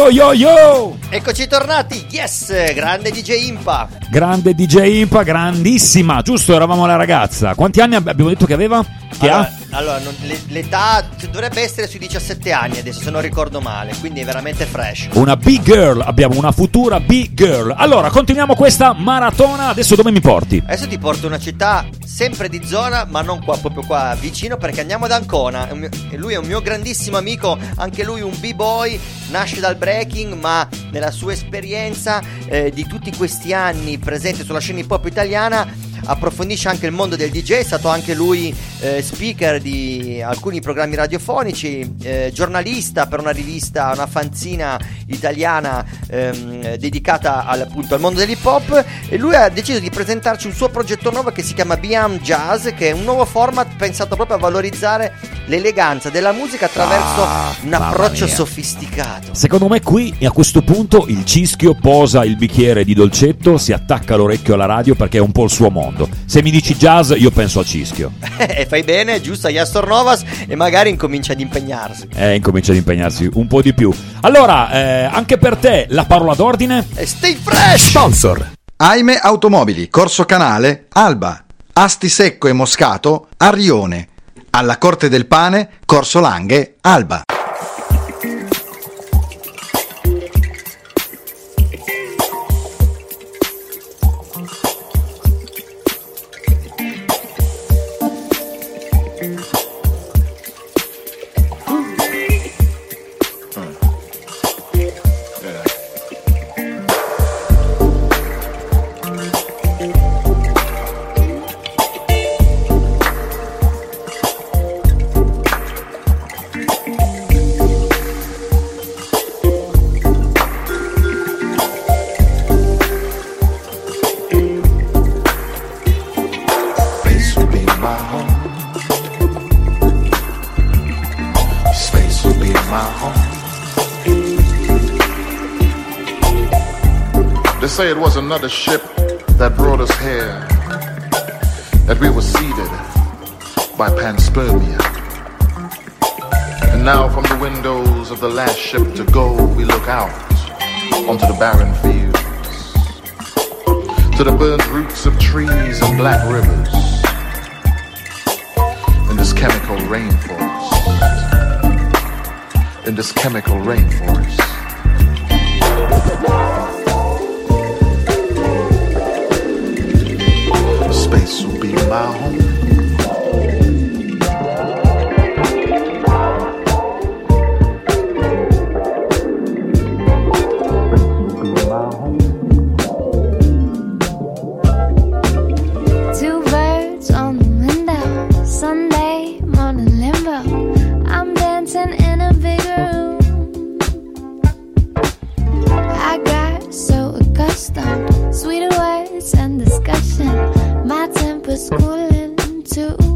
Yo yo yo! Eccoci tornati, yes! Grande DJ Impa. Grande DJ Impa, grandissima. Giusto, eravamo la ragazza. Quanti anni abbiamo detto che aveva? Che allora, ha? Allora, non- le- l'età dovrebbe essere sui 17 anni adesso, se non ricordo male, quindi è veramente fresh. Una big girl, abbiamo una futura big girl. Allora, continuiamo questa maratona. Adesso dove mi porti? Adesso ti porto in una città sempre di zona, ma non qua, proprio qua vicino, perché andiamo ad Ancona. Mio- e lui è un mio grandissimo amico, anche lui un b-boy, nasce dal breaking, ma nella sua esperienza eh, di tutti questi anni presente sulla scena hip hop italiana approfondisce anche il mondo del DJ, è stato anche lui eh, speaker di alcuni programmi radiofonici, eh, giornalista per una rivista, una fanzina italiana ehm, dedicata al, appunto al mondo dell'hip hop e lui ha deciso di presentarci un suo progetto nuovo che si chiama Beyond Jazz, che è un nuovo format pensato proprio a valorizzare l'eleganza della musica attraverso Ah, un approccio mia. sofisticato. Secondo me qui a questo punto il cischio posa il bicchiere di dolcetto, si attacca l'orecchio alla radio perché è un po' il suo mondo. Se mi dici jazz, io penso al cischio. e fai bene, giusto, agli Astor Novas e magari incomincia ad impegnarsi. Eh, incomincia ad impegnarsi un po' di più. Allora, eh, anche per te la parola d'ordine? E stay fresh! Sponsor. Aime Automobili, Corso Canale, Alba. Asti Secco e Moscato, Arrione. Alla Corte del Pane, Corso Langhe, Alba. Say it was another ship that brought us here, that we were seeded by panspermia. And now from the windows of the last ship to go, we look out onto the barren fields to the burned roots of trees and black rivers in this chemical rainforest. In this chemical rainforest. Space will be my home. You.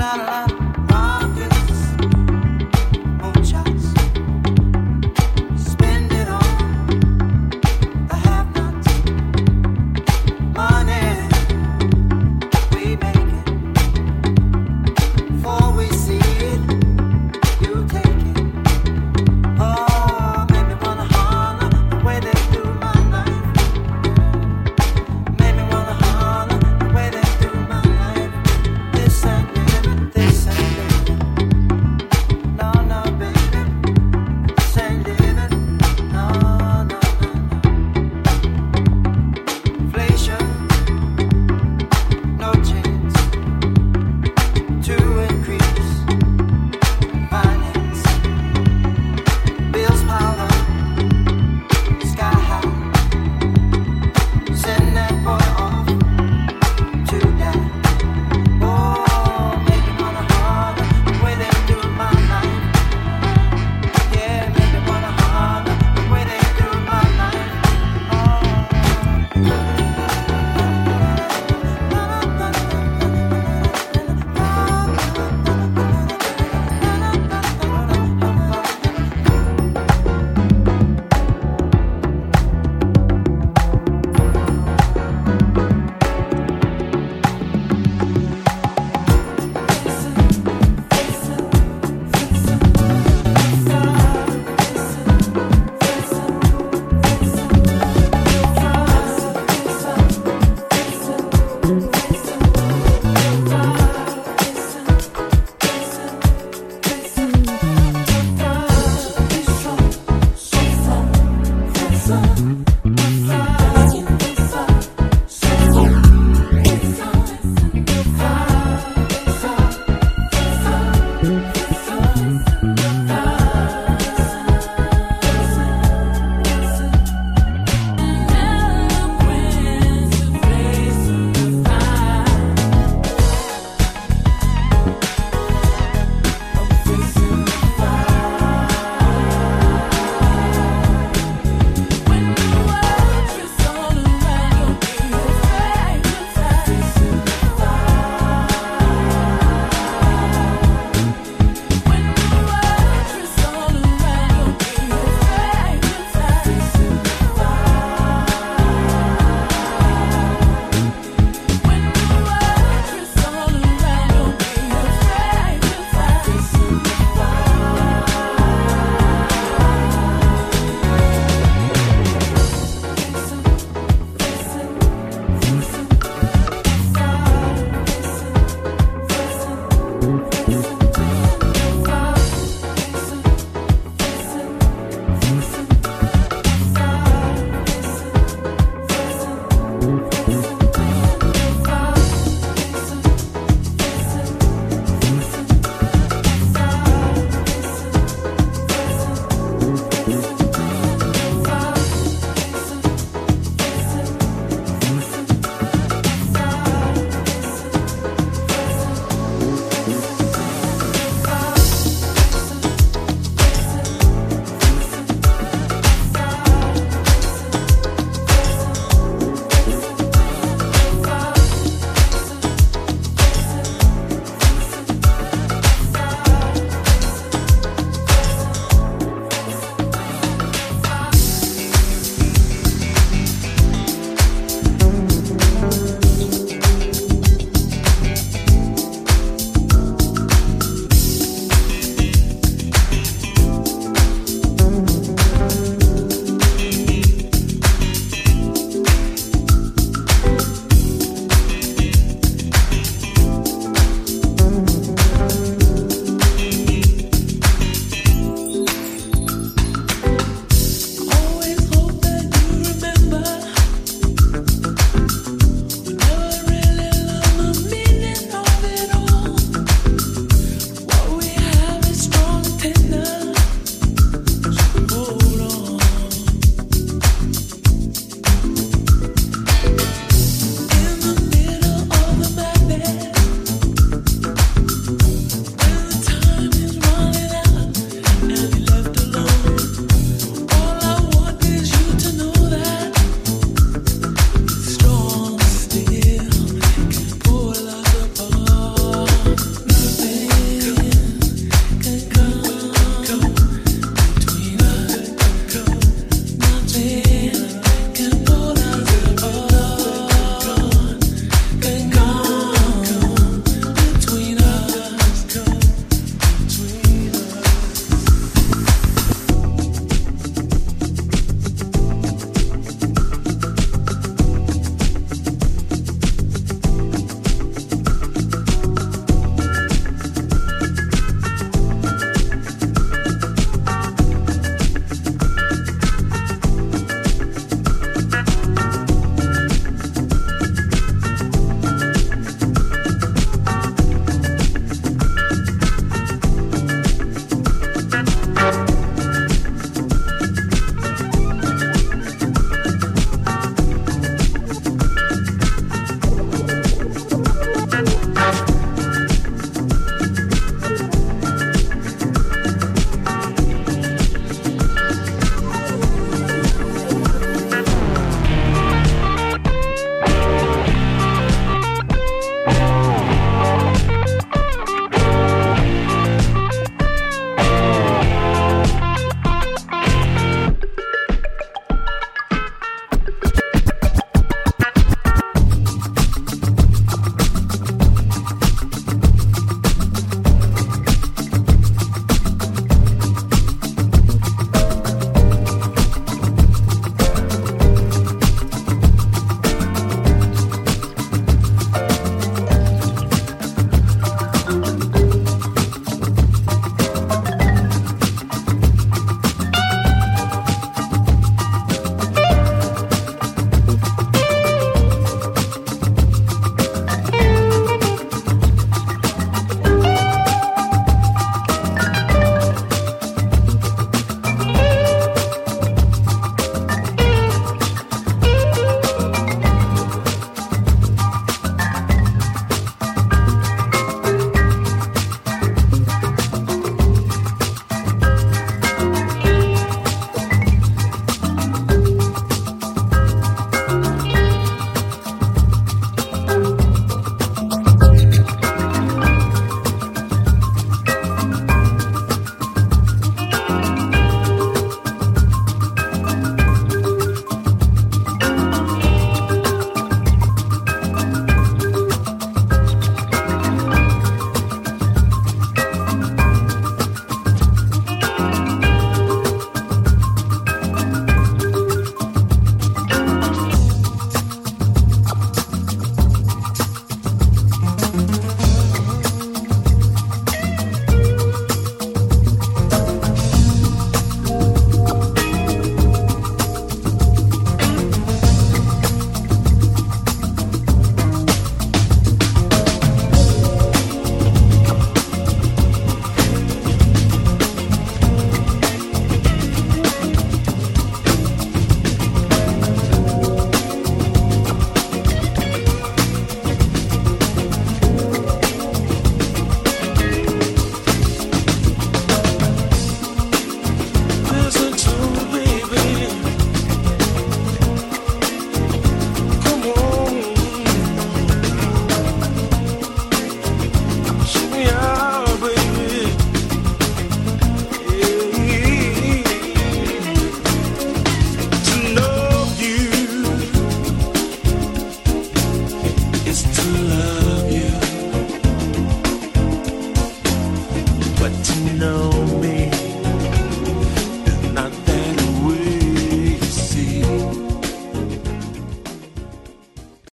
la la.